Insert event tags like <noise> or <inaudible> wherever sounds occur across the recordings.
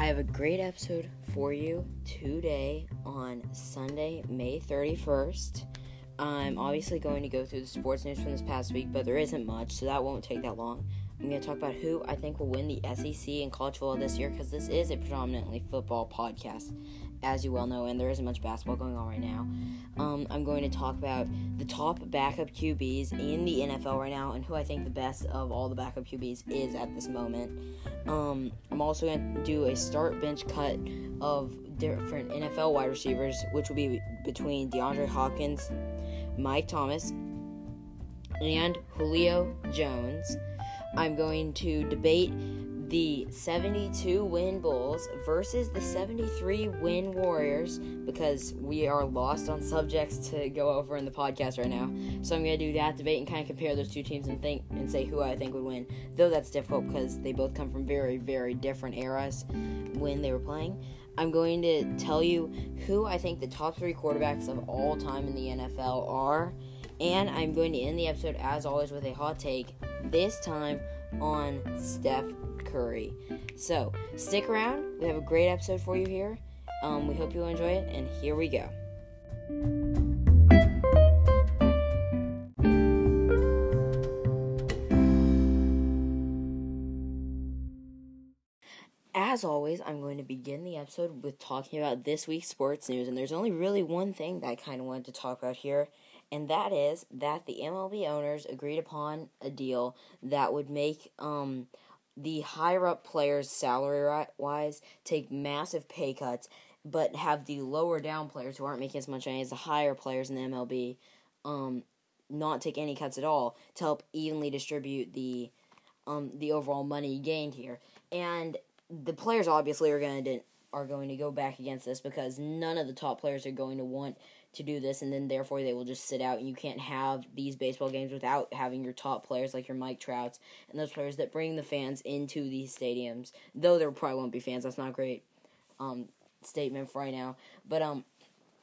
I have a great episode for you today on Sunday, May 31st. I'm obviously going to go through the sports news from this past week, but there isn't much, so that won't take that long. I'm going to talk about who I think will win the SEC and college football this year because this is a predominantly football podcast, as you well know, and there isn't much basketball going on right now. Um, I'm going to talk about the top backup QBs in the NFL right now and who I think the best of all the backup QBs is at this moment. Um, I'm also going to do a start bench cut of different NFL wide receivers, which will be between DeAndre Hopkins, Mike Thomas, and Julio Jones. I'm going to debate the 72 win Bulls versus the 73 win Warriors because we are lost on subjects to go over in the podcast right now. So I'm going to do that debate and kind of compare those two teams and think and say who I think would win. Though that's difficult because they both come from very very different eras when they were playing. I'm going to tell you who I think the top 3 quarterbacks of all time in the NFL are. And I'm going to end the episode, as always, with a hot take, this time on Steph Curry. So, stick around. We have a great episode for you here. Um, we hope you'll enjoy it, and here we go. As always, I'm going to begin the episode with talking about this week's sports news, and there's only really one thing that I kind of wanted to talk about here, and that is that the MLB owners agreed upon a deal that would make um, the higher up players, salary wise, take massive pay cuts, but have the lower down players who aren't making as much money as the higher players in the MLB um, not take any cuts at all to help evenly distribute the um, the overall money gained here. And the players obviously are going to are going to go back against this because none of the top players are going to want to do this and then therefore they will just sit out and you can't have these baseball games without having your top players like your Mike Trouts and those players that bring the fans into these stadiums. Though there probably won't be fans, that's not great um, statement for right now. But um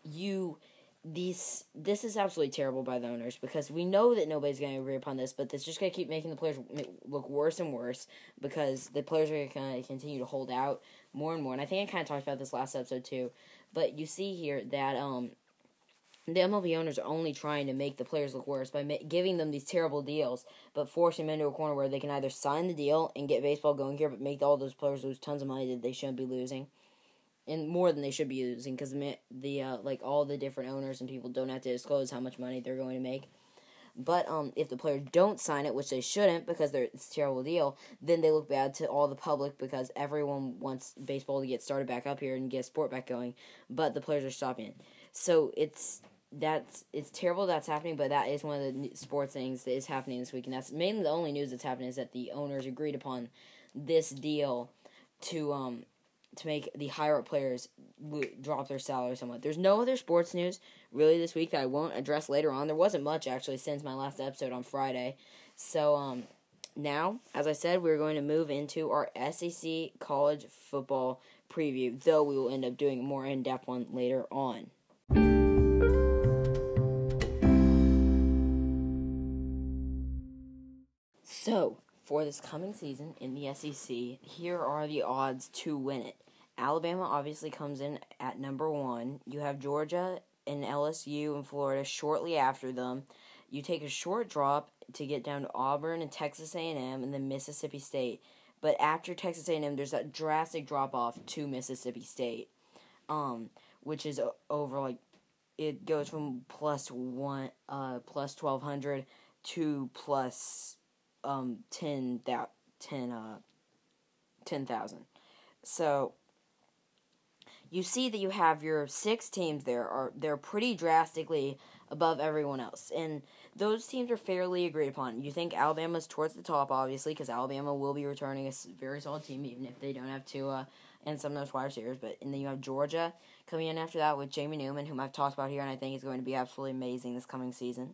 you these this is absolutely terrible by the owners because we know that nobody's going to agree upon this, but it's just going to keep making the players look worse and worse because the players are going to continue to hold out more and more. And I think I kind of talked about this last episode too, but you see here that um the MLB owners are only trying to make the players look worse by ma- giving them these terrible deals, but forcing them into a corner where they can either sign the deal and get baseball going here, but make all those players lose tons of money that they shouldn't be losing and more than they should be using because the uh, like all the different owners and people don't have to disclose how much money they're going to make. But um, if the players don't sign it, which they shouldn't because it's a terrible deal, then they look bad to all the public because everyone wants baseball to get started back up here and get sport back going. But the players are stopping it, so it's that's it's terrible that's happening. But that is one of the sports things that is happening this week, and that's mainly the only news that's happening is that the owners agreed upon this deal to um to make the higher up players drop their salary somewhat. There's no other sports news really this week that I won't address later on. There wasn't much actually since my last episode on Friday. So um, now, as I said, we're going to move into our SEC college football preview, though we will end up doing a more in depth one later on. So, for this coming season in the SEC, here are the odds to win it. Alabama obviously comes in at number one. You have Georgia and LSU and Florida shortly after them. You take a short drop to get down to Auburn and Texas A&M and then Mississippi State. But after Texas A&M, there's that drastic drop off to Mississippi State, um, which is over like it goes from plus one, uh, plus twelve hundred to plus um ten that ten uh ten thousand. So you see that you have your six teams there are they're pretty drastically above everyone else. And those teams are fairly agreed upon. You think alabama's towards the top obviously because alabama will be returning a very solid team even if they don't have Tua and some of those wide receivers but and then you have georgia coming in after that with jamie newman whom i've talked about here and i think is going to be absolutely amazing this coming season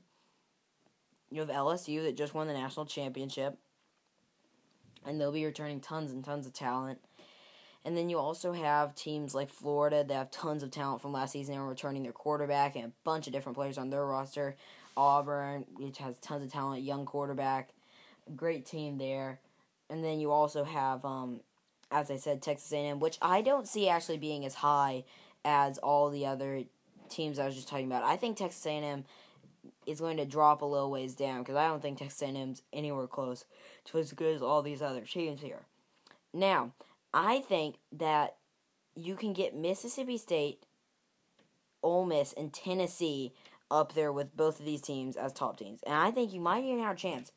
you have lsu that just won the national championship and they'll be returning tons and tons of talent and then you also have teams like Florida that have tons of talent from last season and are returning their quarterback and a bunch of different players on their roster. Auburn, which has tons of talent, young quarterback, great team there. And then you also have um, as I said, Texas A&M, which I don't see actually being as high as all the other teams I was just talking about. I think Texas A&M is going to drop a little ways down because I don't think Texas A&M's anywhere close to as good as all these other teams here. Now, I think that you can get Mississippi State, Ole Miss, and Tennessee up there with both of these teams as top teams. And I think you might even have a chance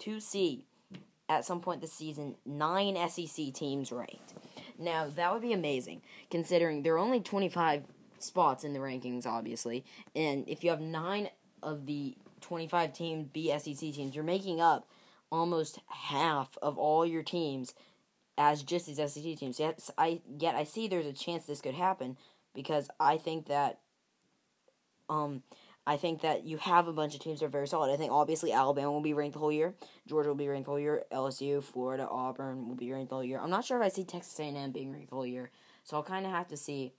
to see at some point this season nine SEC teams ranked. Now, that would be amazing considering there are only 25 spots in the rankings, obviously. And if you have nine of the 25 teams BSEC teams, you're making up almost half of all your teams as just these SEC teams. Yet I yet I see there's a chance this could happen because I think that um I think that you have a bunch of teams that are very solid. I think obviously Alabama will be ranked the whole year. Georgia will be ranked the whole year. LSU, Florida, Auburn will be ranked the whole year. I'm not sure if I see Texas A&M being ranked the whole year, so I'll kind of have to see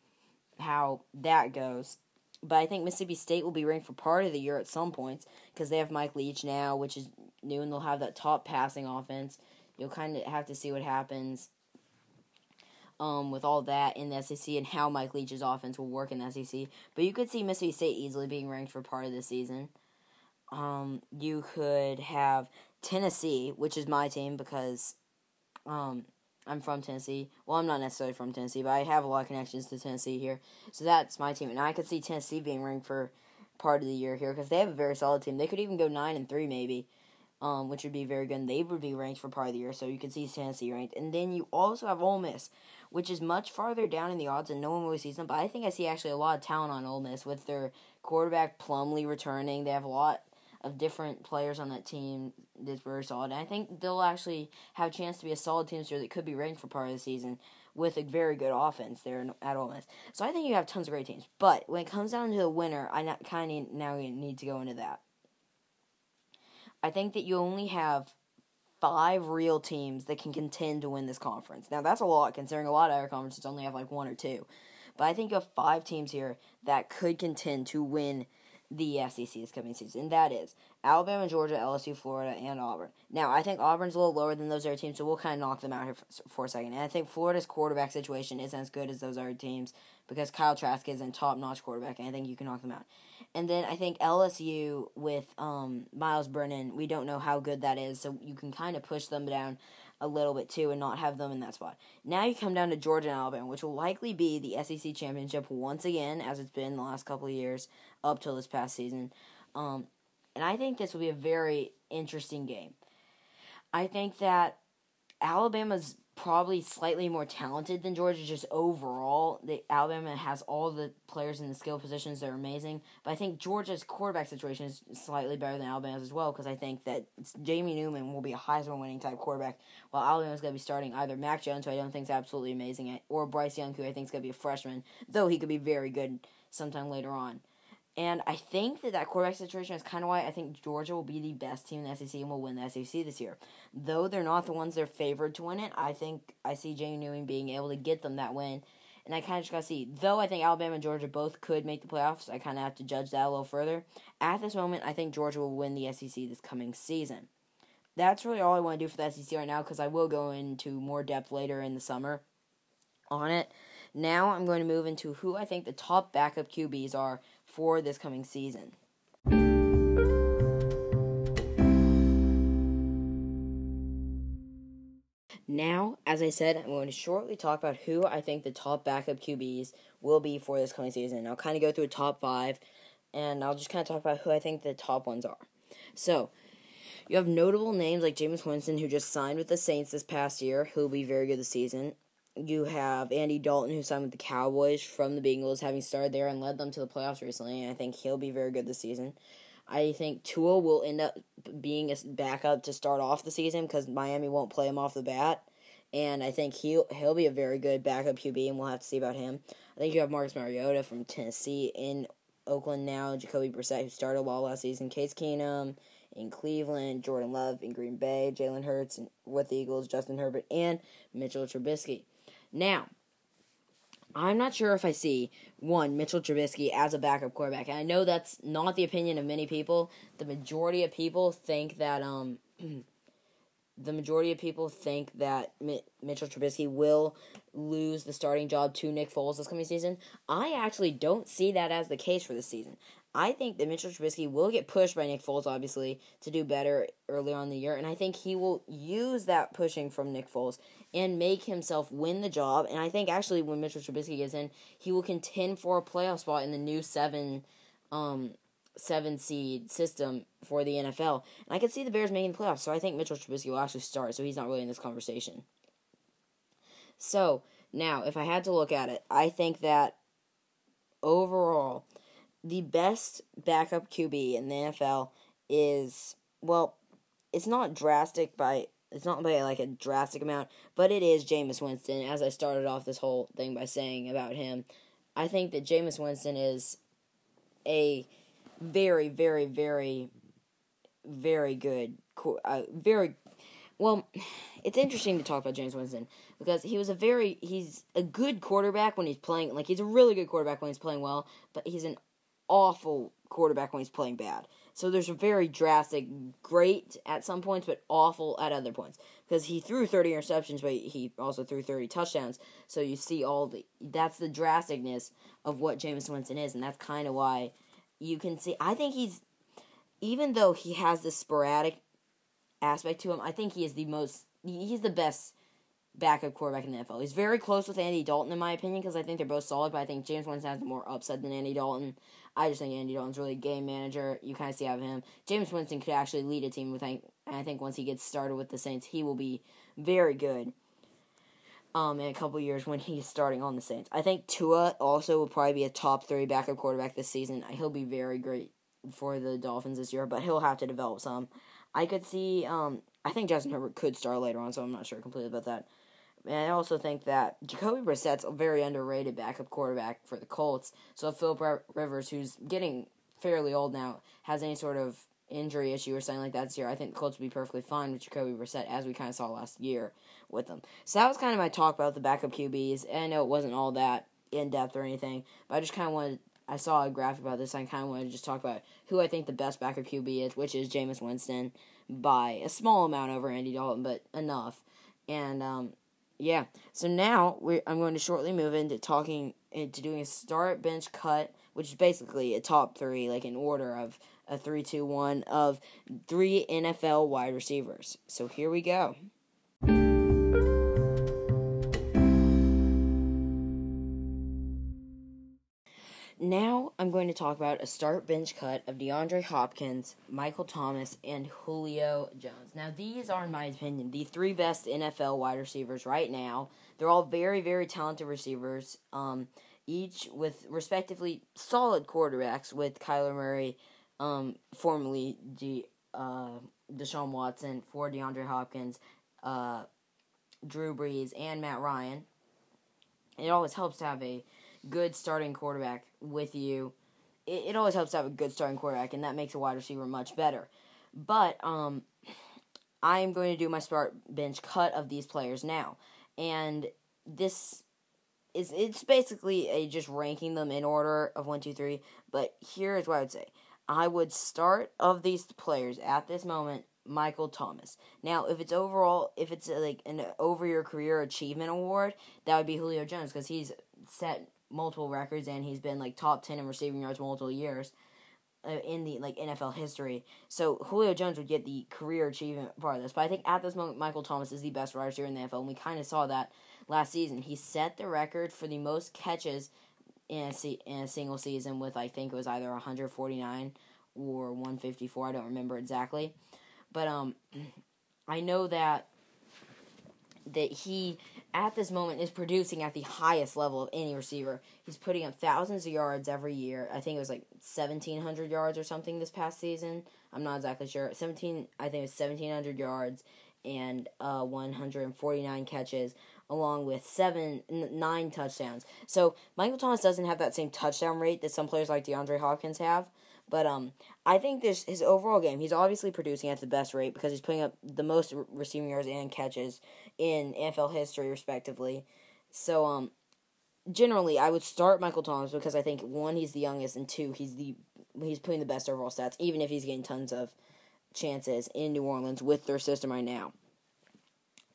how that goes. But I think Mississippi State will be ranked for part of the year at some points because they have Mike Leach now, which is new, and they'll have that top passing offense. You'll kind of have to see what happens um, with all that in the SEC and how Mike Leach's offense will work in the SEC. But you could see Mississippi State easily being ranked for part of the season. Um, you could have Tennessee, which is my team because um, I'm from Tennessee. Well, I'm not necessarily from Tennessee, but I have a lot of connections to Tennessee here. So that's my team, and I could see Tennessee being ranked for part of the year here because they have a very solid team. They could even go nine and three maybe um, which would be very good. And they would be ranked for part of the year, so you could see Tennessee ranked. And then you also have Ole Miss, which is much farther down in the odds, and no one really sees them. But I think I see actually a lot of talent on Ole Miss with their quarterback Plumlee returning. They have a lot of different players on that team that's very solid. And I think they'll actually have a chance to be a solid team that could be ranked for part of the season with a very good offense there at Ole Miss. So I think you have tons of great teams. But when it comes down to the winner, I kind of now need to go into that. I think that you only have five real teams that can contend to win this conference. Now that's a lot considering a lot of other conferences only have like one or two. But I think you have five teams here that could contend to win the SEC this coming season. And that is Alabama, Georgia, LSU, Florida, and Auburn. Now, I think Auburn's a little lower than those other teams, so we'll kind of knock them out here for, for a second. And I think Florida's quarterback situation isn't as good as those other teams because Kyle Trask is a top notch quarterback, and I think you can knock them out. And then I think LSU with um, Myles Brennan, we don't know how good that is, so you can kind of push them down a little bit too and not have them in that spot. Now you come down to Georgia and Alabama, which will likely be the SEC championship once again, as it's been the last couple of years up till this past season. Um, and I think this will be a very interesting game. I think that Alabama's probably slightly more talented than Georgia just overall. The Alabama has all the players in the skill positions that are amazing, but I think Georgia's quarterback situation is slightly better than Alabama's as well because I think that Jamie Newman will be a Heisman winning type quarterback, while Alabama's going to be starting either Mac Jones, who I don't think is absolutely amazing, or Bryce Young, who I think is going to be a freshman, though he could be very good sometime later on. And I think that that quarterback situation is kind of why I think Georgia will be the best team in the SEC and will win the SEC this year. Though they're not the ones they're favored to win it, I think I see Jamie Newman being able to get them that win. And I kind of just got to see. Though I think Alabama and Georgia both could make the playoffs, I kind of have to judge that a little further. At this moment, I think Georgia will win the SEC this coming season. That's really all I want to do for the SEC right now because I will go into more depth later in the summer on it. Now I'm going to move into who I think the top backup QBs are for this coming season. Now, as I said, I'm going to shortly talk about who I think the top backup QBs will be for this coming season. I'll kind of go through a top five, and I'll just kind of talk about who I think the top ones are. So, you have notable names like Jameis Winston, who just signed with the Saints this past year, who will be very good this season you have Andy Dalton, who signed with the Cowboys from the Bengals, having started there and led them to the playoffs recently, and I think he'll be very good this season. I think Tua will end up being a backup to start off the season because Miami won't play him off the bat, and I think he'll he'll be a very good backup QB, and we'll have to see about him. I think you have Marcus Mariota from Tennessee in Oakland now, Jacoby Brissett, who started well last season, Case Keenum in Cleveland, Jordan Love in Green Bay, Jalen Hurts with the Eagles, Justin Herbert, and Mitchell Trubisky. Now, I'm not sure if I see one Mitchell Trubisky as a backup quarterback, and I know that's not the opinion of many people. The majority of people think that um <clears throat> the majority of people think that Mitchell Trubisky will lose the starting job to Nick Foles this coming season. I actually don't see that as the case for this season. I think that Mitchell Trubisky will get pushed by Nick Foles, obviously, to do better earlier on the year, and I think he will use that pushing from Nick Foles and make himself win the job. And I think actually, when Mitchell Trubisky gets in, he will contend for a playoff spot in the new seven, um, seven seed system for the NFL. And I could see the Bears making the playoffs, so I think Mitchell Trubisky will actually start. So he's not really in this conversation. So now, if I had to look at it, I think that overall the best backup QB in the NFL is well, it's not drastic by it's not by like a drastic amount, but it is Jameis Winston. As I started off this whole thing by saying about him, I think that Jameis Winston is a very, very, very, very good, uh, very well. It's interesting to talk about Jameis Winston because he was a very he's a good quarterback when he's playing like he's a really good quarterback when he's playing well, but he's an awful quarterback when he's playing bad. So there's a very drastic, great at some points, but awful at other points. Because he threw 30 interceptions, but he also threw 30 touchdowns. So you see all the that's the drasticness of what Jameis Winston is, and that's kind of why you can see. I think he's even though he has this sporadic aspect to him, I think he is the most. He's the best backup quarterback in the NFL. He's very close with Andy Dalton, in my opinion, because I think they're both solid. But I think Jameis Winston has more upside than Andy Dalton. I just think Andy Dalton's really game manager. You kind of see out of him. Jameis Winston could actually lead a team with, and I think once he gets started with the Saints, he will be very good. Um, in a couple years when he's starting on the Saints, I think Tua also will probably be a top three backup quarterback this season. He'll be very great for the Dolphins this year, but he'll have to develop some. I could see. Um, I think Justin Herbert could start later on, so I'm not sure completely about that. And I also think that Jacoby Brissett's a very underrated backup quarterback for the Colts. So if Philip Rivers, who's getting fairly old now, has any sort of injury issue or something like that this year, I think the Colts would be perfectly fine with Jacoby Brissett, as we kind of saw last year with them. So that was kind of my talk about the backup QBs. And I know it wasn't all that in depth or anything, but I just kind of wanted. I saw a graphic about this. I kind of wanted to just talk about who I think the best backup QB is, which is Jameis Winston, by a small amount over Andy Dalton, but enough. And um, yeah. So now I'm going to shortly move into talking into doing a start bench cut, which is basically a top three, like an order of a three, two, one of three NFL wide receivers. So here we go. Now I'm going to talk about a start bench cut of DeAndre Hopkins, Michael Thomas, and Julio Jones. Now, these are, in my opinion, the three best NFL wide receivers right now. They're all very, very talented receivers, um, each with respectively solid quarterbacks with Kyler Murray, um, formerly De, uh, Deshaun Watson, for DeAndre Hopkins, uh, Drew Brees, and Matt Ryan. It always helps to have a good starting quarterback with you, it, it always helps to have a good starting quarterback, and that makes a wide receiver much better. But um, I am going to do my start bench cut of these players now, and this is it's basically a just ranking them in order of one, two, three. But here is what I would say: I would start of these players at this moment Michael Thomas. Now, if it's overall, if it's like an over your career achievement award, that would be Julio Jones because he's set multiple records and he's been like top 10 in receiving yards multiple years uh, in the like NFL history. So Julio Jones would get the career achievement part of this. But I think at this moment Michael Thomas is the best wide receiver in the NFL and we kind of saw that last season. He set the record for the most catches in a, se- in a single season with I think it was either 149 or 154. I don't remember exactly. But um <clears throat> I know that that he at this moment is producing at the highest level of any receiver. He's putting up thousands of yards every year. I think it was like 1700 yards or something this past season. I'm not exactly sure. 17 I think it was 1700 yards and uh, 149 catches along with 7 9 touchdowns. So Michael Thomas doesn't have that same touchdown rate that some players like DeAndre Hopkins have. But um, I think this his overall game. He's obviously producing at the best rate because he's putting up the most receiving yards and catches in NFL history, respectively. So um, generally, I would start Michael Thomas because I think one, he's the youngest, and two, he's the he's putting the best overall stats, even if he's getting tons of chances in New Orleans with their system right now.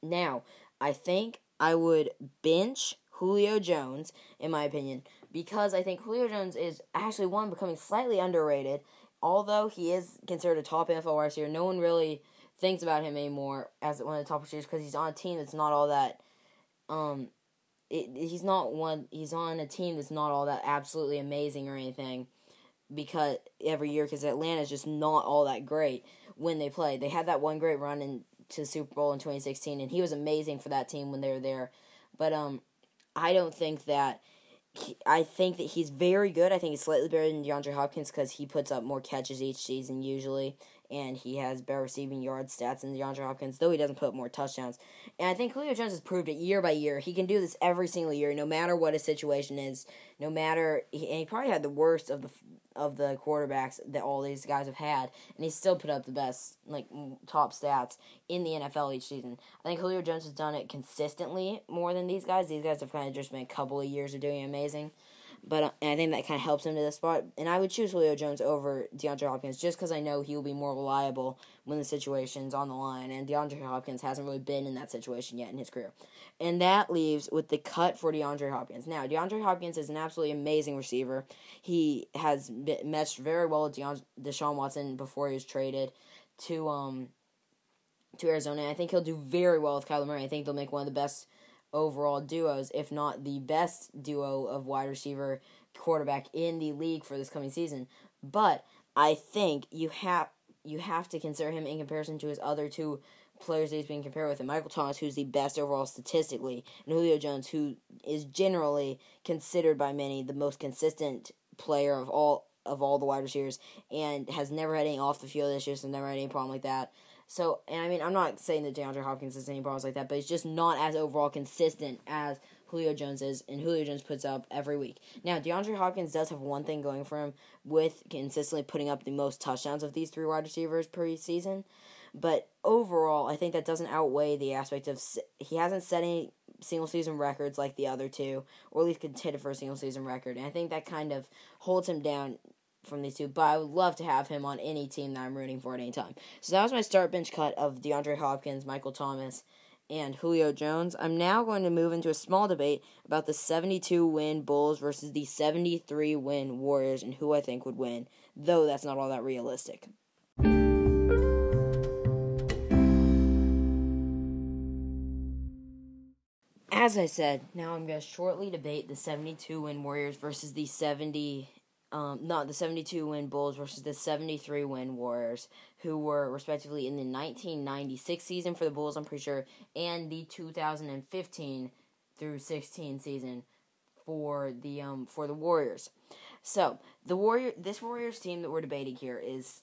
Now, I think I would bench Julio Jones, in my opinion, because I think Julio Jones is actually one becoming slightly underrated. Although he is considered a top NFL wide receiver, no one really thinks about him anymore as one of the top receivers because he's on a team that's not all that. Um, it, he's not one. He's on a team that's not all that absolutely amazing or anything, because every year because Atlanta's just not all that great when they play. They had that one great run into the Super Bowl in 2016, and he was amazing for that team when they were there. But um, I don't think that. I think that he's very good. I think he's slightly better than DeAndre Hopkins because he puts up more catches each season usually, and he has better receiving yard stats than DeAndre Hopkins, though he doesn't put more touchdowns. And I think Julio Jones has proved it year by year. He can do this every single year, no matter what his situation is. No matter, and he probably had the worst of the of the quarterbacks that all these guys have had, and he still put up the best, like top stats in the NFL each season. I think Julio Jones has done it consistently more than these guys. These guys have kind of just been a couple of years of doing amazing. But uh, I think that kind of helps him to this spot. And I would choose Julio Jones over DeAndre Hopkins just because I know he will be more reliable when the situation's on the line. And DeAndre Hopkins hasn't really been in that situation yet in his career. And that leaves with the cut for DeAndre Hopkins. Now, DeAndre Hopkins is an absolutely amazing receiver. He has meshed very well with DeAndre, Deshaun Watson before he was traded to um to Arizona. I think he'll do very well with Kyler Murray. I think they'll make one of the best overall duos, if not the best duo of wide receiver quarterback in the league for this coming season. But I think you have you have to consider him in comparison to his other two players that he's being compared with, and Michael Thomas, who's the best overall statistically, and Julio Jones, who is generally considered by many the most consistent player of all of all the wide receivers, and has never had any off the field issues and never had any problem like that. So, and I mean, I'm not saying that DeAndre Hopkins has any problems like that, but he's just not as overall consistent as Julio Jones is, and Julio Jones puts up every week. Now, DeAndre Hopkins does have one thing going for him with consistently putting up the most touchdowns of these three wide receivers per season. But overall, I think that doesn't outweigh the aspect of he hasn't set any single season records like the other two, or at least contended for a single season record. And I think that kind of holds him down from these two, but I would love to have him on any team that I'm rooting for at any time. So that was my start bench cut of DeAndre Hopkins, Michael Thomas, and Julio Jones. I'm now going to move into a small debate about the 72 win Bulls versus the 73 win Warriors and who I think would win, though that's not all that realistic. As I said, now I'm going to shortly debate the 72 win Warriors versus the 70 um, not the 72 win Bulls versus the 73 win Warriors, who were respectively in the 1996 season for the Bulls, I'm pretty sure, and the 2015 through 16 season for the um for the Warriors. So the Warrior, this Warriors team that we're debating here is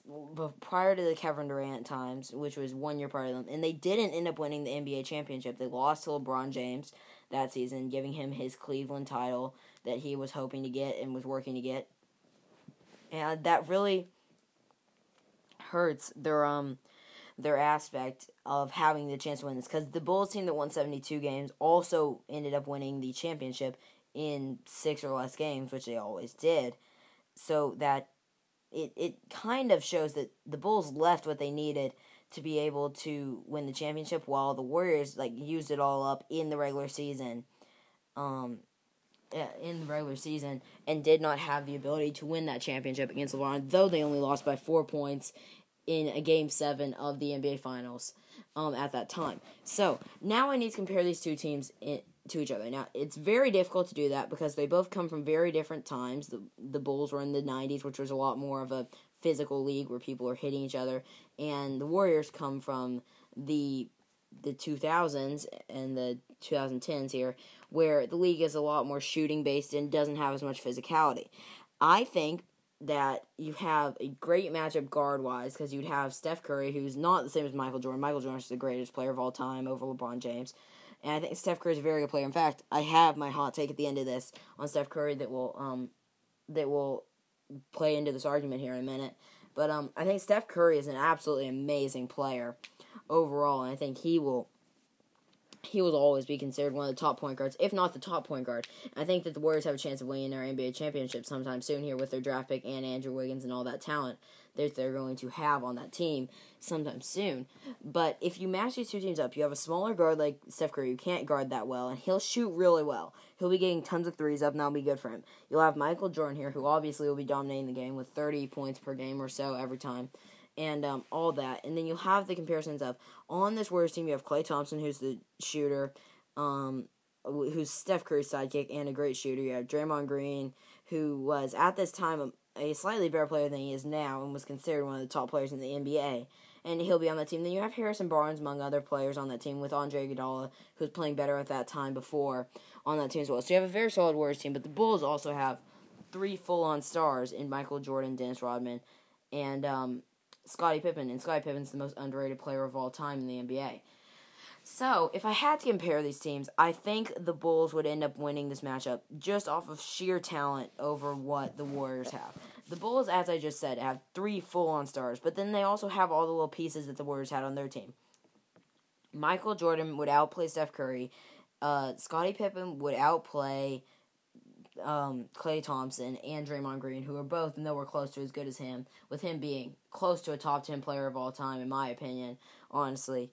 prior to the Kevin Durant times, which was one year prior to them, and they didn't end up winning the NBA championship. They lost to LeBron James that season, giving him his Cleveland title that he was hoping to get and was working to get and that really hurts their um their aspect of having the chance to win this because the Bulls team that won 72 games also ended up winning the championship in six or less games, which they always did. So that it it kind of shows that the Bulls left what they needed to be able to win the championship, while the Warriors like used it all up in the regular season. Um, in the regular season and did not have the ability to win that championship against LeBron, though they only lost by four points in a game seven of the NBA Finals um, at that time. So now I need to compare these two teams in, to each other. Now it's very difficult to do that because they both come from very different times. The the Bulls were in the '90s, which was a lot more of a physical league where people are hitting each other, and the Warriors come from the the 2000s and the 2010s here, where the league is a lot more shooting based and doesn't have as much physicality. I think that you have a great matchup guard wise because you'd have Steph Curry, who's not the same as Michael Jordan. Michael Jordan is the greatest player of all time over LeBron James. And I think Steph Curry is a very good player. In fact, I have my hot take at the end of this on Steph Curry that will um that will play into this argument here in a minute. But um I think Steph Curry is an absolutely amazing player overall, and I think he will he will always be considered one of the top point guards, if not the top point guard. I think that the Warriors have a chance of winning their NBA championship sometime soon here with their draft pick and Andrew Wiggins and all that talent that they're going to have on that team sometime soon. But if you match these two teams up, you have a smaller guard like Steph Curry who can't guard that well, and he'll shoot really well. He'll be getting tons of threes up, and that'll be good for him. You'll have Michael Jordan here, who obviously will be dominating the game with 30 points per game or so every time and um, all that. And then you'll have the comparisons of on this Warriors team, you have Klay Thompson, who's the shooter, um, who's Steph Curry's sidekick and a great shooter. You have Draymond Green, who was at this time a, a slightly better player than he is now and was considered one of the top players in the NBA. And he'll be on that team. Then you have Harrison Barnes, among other players on that team, with Andre Iguodala, who's playing better at that time before on that team as well. So you have a very solid Warriors team, but the Bulls also have three full-on stars in Michael Jordan, Dennis Rodman, and um, Scottie Pippen, and Scottie Pippen's the most underrated player of all time in the NBA. So, if I had to compare these teams, I think the Bulls would end up winning this matchup just off of sheer talent over what the Warriors have. The Bulls, as I just said, have three full on stars, but then they also have all the little pieces that the Warriors had on their team. Michael Jordan would outplay Steph Curry. Uh, Scottie Pippen would outplay um, Klay Thompson and Draymond Green, who are both nowhere close to as good as him, with him being close to a top 10 player of all time, in my opinion, honestly.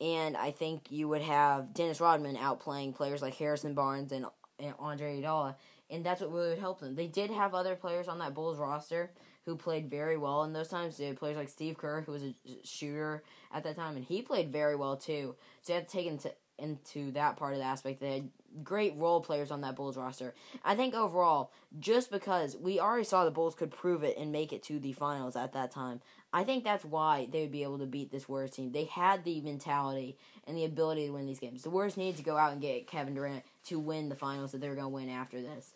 And I think you would have Dennis Rodman outplaying players like Harrison Barnes and, and Andre Iguodala, and that's what really would help them. They did have other players on that Bulls roster who played very well in those times. They had players like Steve Kerr, who was a shooter at that time, and he played very well too. So you have to take into into that part of the aspect. They had great role players on that Bulls roster. I think overall, just because we already saw the Bulls could prove it and make it to the finals at that time, I think that's why they would be able to beat this Warriors team. They had the mentality and the ability to win these games. The Warriors needed to go out and get Kevin Durant to win the finals that they were going to win after this.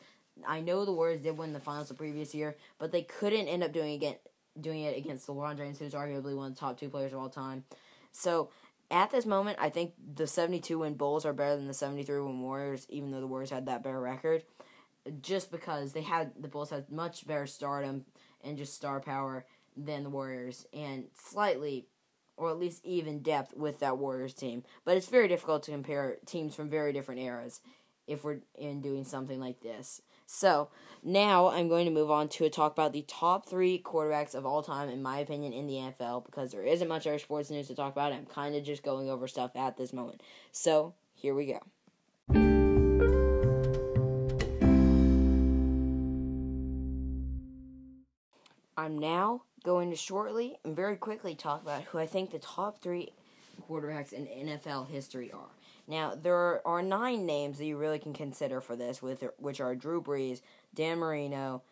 I know the Warriors did win the finals the previous year, but they couldn't end up doing it doing it against LeBron James, who's arguably one of the top two players of all time. So at this moment, I think the 72 win Bulls are better than the 73 win Warriors, even though the Warriors had that better record. Just because they had the Bulls had much better stardom and just star power than the Warriors, and slightly, or at least even depth with that Warriors team. But it's very difficult to compare teams from very different eras if we're in doing something like this. So now I'm going to move on to a talk about the top three quarterbacks of all time, in my opinion, in the NFL, because there isn't much other sports news to talk about. I'm kind of just going over stuff at this moment. So here we go. I'm now going to shortly and very quickly talk about who I think the top three quarterbacks in NFL history are. Now, there are nine names that you really can consider for this, with which are Drew Brees, Dan Marino,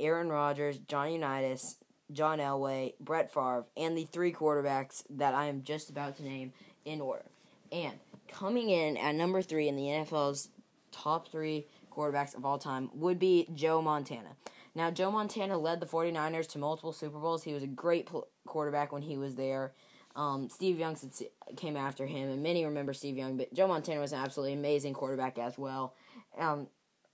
Aaron Rodgers, John Unitas, John Elway, Brett Favre, and the three quarterbacks that I am just about to name in order. And coming in at number three in the NFL's top three quarterbacks of all time would be Joe Montana. Now, Joe Montana led the 49ers to multiple Super Bowls. He was a great pl- quarterback when he was there. Um, Steve Young came after him, and many remember Steve Young, but Joe Montana was an absolutely amazing quarterback as well. Um,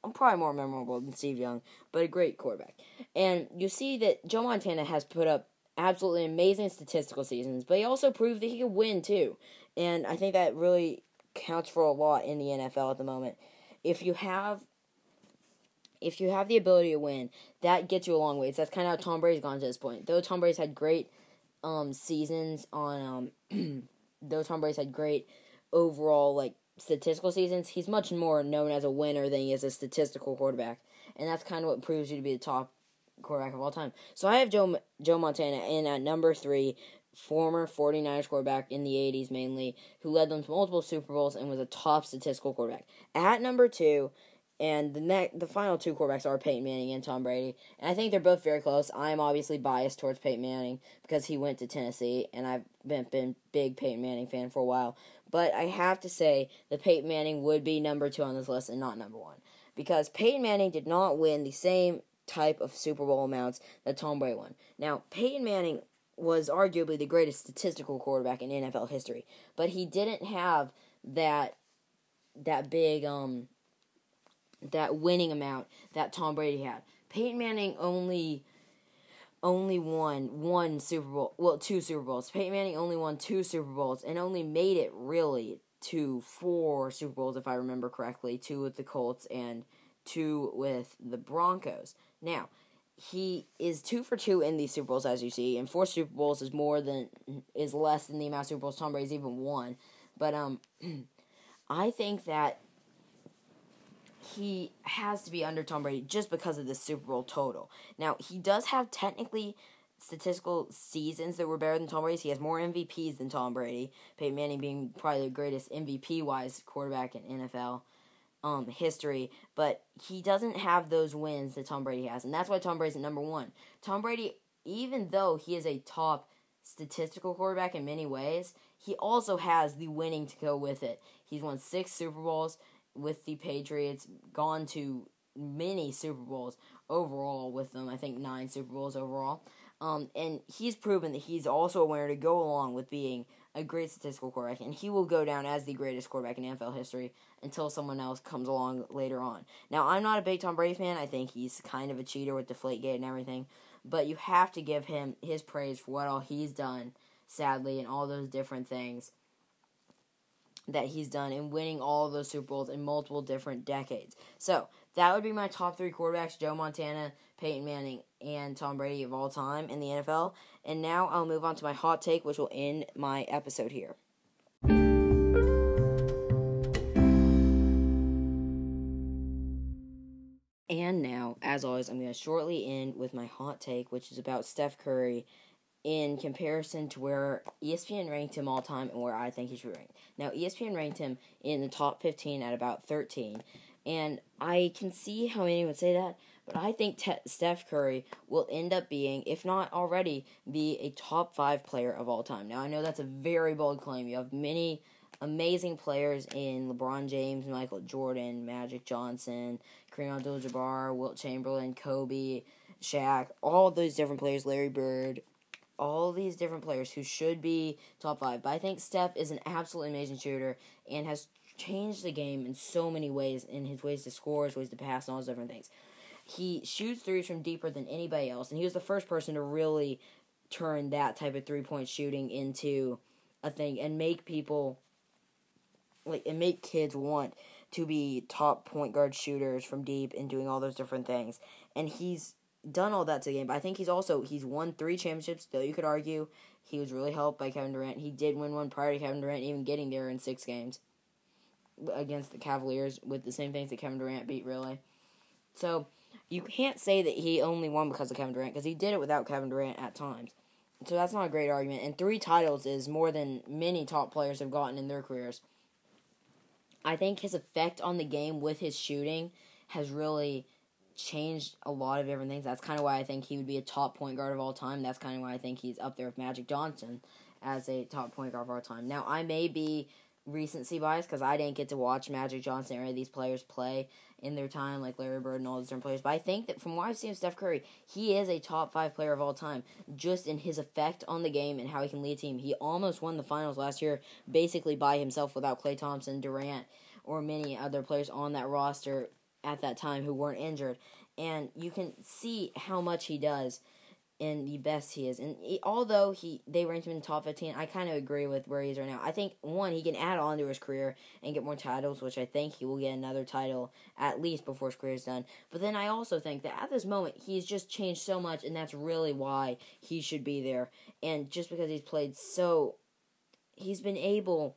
I'm probably more memorable than Steve Young, but a great quarterback. And you see that Joe Montana has put up absolutely amazing statistical seasons, but he also proved that he could win too. And I think that really counts for a lot in the NFL at the moment. If you have if you have the ability to win, that gets you a long ways. That's kind of how Tom Brady's gone to this point. Though Tom Brady's had great um, seasons on um, <clears throat> though Tom Brady's had great overall like statistical seasons, he's much more known as a winner than he is a statistical quarterback, and that's kind of what proves you to be the top quarterback of all time. So I have Joe Joe Montana in at number three, former 49ers quarterback in the 80s mainly, who led them to multiple Super Bowls and was a top statistical quarterback. At number two, and the next, the final two quarterbacks are Peyton Manning and Tom Brady. And I think they're both very close. I'm obviously biased towards Peyton Manning because he went to Tennessee, and I've been been big Peyton Manning fan for a while. But I have to say that Peyton Manning would be number two on this list and not number one because Peyton Manning did not win the same type of Super Bowl amounts that Tom Brady won. Now Peyton Manning was arguably the greatest statistical quarterback in NFL history, but he didn't have that that big um that winning amount that Tom Brady had. Peyton Manning only only won one Super Bowl, well, two Super Bowls. Peyton Manning only won two Super Bowls and only made it really to four Super Bowls, if I remember correctly, two with the Colts and two with the Broncos. Now, he is two for two in these Super Bowls, as you see, and four Super Bowls is more than is less than the amount of Super Bowls Tom Brady's even won. But um, <clears throat> I think that he has to be under Tom Brady just because of the Super Bowl total. Now he does have technically statistical seasons that were better than Tom Brady's. He has more MVPs than Tom Brady. Peyton Manning being probably the greatest MVP wise quarterback in NFL um, history, but he doesn't have those wins that Tom Brady has, and that's why Tom Brady's number one. Tom Brady, even though he is a top statistical quarterback in many ways, he also has the winning to go with it. He's won six Super Bowls with the Patriots, gone to many Super Bowls overall with them. I think nine Super Bowls overall. Um, and he's proven that he's also a winner to go along with being a great statistical quarterback, and he will go down as the greatest quarterback in NFL history until someone else comes along later on. Now, I'm not a big Tom Brady fan. I think he's kind of a cheater with Deflategate and everything, but you have to give him his praise for what all he's done, sadly, and all those different things that he's done in winning all of those Super Bowls in multiple different decades. So, that would be my top three quarterbacks Joe Montana, Peyton Manning, and Tom Brady of all time in the NFL. And now I'll move on to my hot take, which will end my episode here. And now, as always, I'm going to shortly end with my hot take, which is about Steph Curry in comparison to where ESPN ranked him all time and where I think he should be ranked. Now, ESPN ranked him in the top 15 at about 13, and I can see how many would say that, but I think Te- Steph Curry will end up being, if not already, be a top five player of all time. Now, I know that's a very bold claim. You have many amazing players in LeBron James, Michael Jordan, Magic Johnson, Kareem Abdul-Jabbar, Wilt Chamberlain, Kobe, Shaq, all those different players, Larry Bird, all these different players who should be top five. But I think Steph is an absolutely amazing shooter and has changed the game in so many ways in his ways to score, his ways to pass, and all those different things. He shoots threes from deeper than anybody else, and he was the first person to really turn that type of three point shooting into a thing and make people like and make kids want to be top point guard shooters from deep and doing all those different things. And he's done all that to the game. But I think he's also he's won three championships. Though you could argue he was really helped by Kevin Durant. He did win one prior to Kevin Durant even getting there in six games against the Cavaliers with the same things that Kevin Durant beat. Really, so you can't say that he only won because of Kevin Durant because he did it without Kevin Durant at times. So that's not a great argument. And three titles is more than many top players have gotten in their careers. I think his effect on the game with his shooting has really changed a lot of different things. That's kind of why I think he would be a top point guard of all time. That's kind of why I think he's up there with Magic Johnson as a top point guard of all time. Now, I may be recency bias because I didn't get to watch Magic Johnson or any of these players play in their time, like Larry Bird and all these different players. But I think that from what I've seen of Steph Curry, he is a top five player of all time, just in his effect on the game and how he can lead a team. He almost won the finals last year, basically by himself without Klay Thompson, Durant, or many other players on that roster at that time who weren't injured. And you can see how much he does and the best he is. And he, although he they ranked him in top 15, I kind of agree with where he is right now. I think one he can add on to his career and get more titles, which I think he will get another title at least before his career is done. But then I also think that at this moment he's just changed so much, and that's really why he should be there. And just because he's played so, he's been able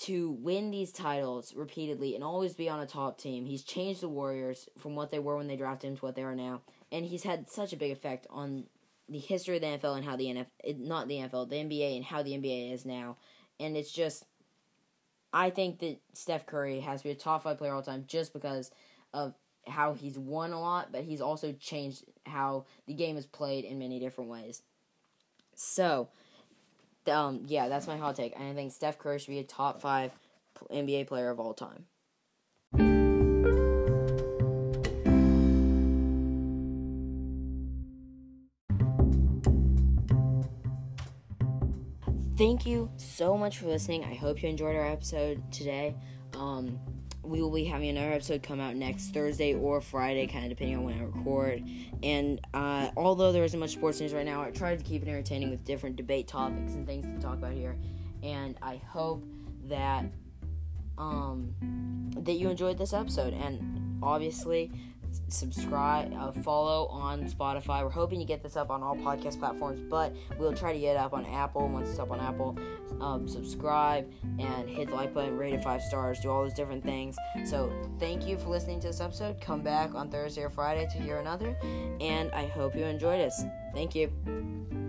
to win these titles repeatedly and always be on a top team. He's changed the Warriors from what they were when they drafted him to what they are now, and he's had such a big effect on the history of the NFL and how the NFL, not the NFL, the NBA and how the NBA is now. And it's just, I think that Steph Curry has to be a top five player all time just because of how he's won a lot, but he's also changed how the game is played in many different ways. So, um, yeah, that's my hot take. I think Steph Curry should be a top five NBA player of all time. Thank you so much for listening. I hope you enjoyed our episode today. Um, we will be having another episode come out next Thursday or Friday, kind of depending on when I record. And uh, although there isn't much sports news right now, I tried to keep it entertaining with different debate topics and things to talk about here. And I hope that um that you enjoyed this episode and obviously subscribe, uh, follow on Spotify. We're hoping to get this up on all podcast platforms, but we'll try to get it up on Apple. Once it's up on Apple, um, subscribe and hit the like button, rate it five stars, do all those different things. So thank you for listening to this episode. Come back on Thursday or Friday to hear another, and I hope you enjoyed us. Thank you.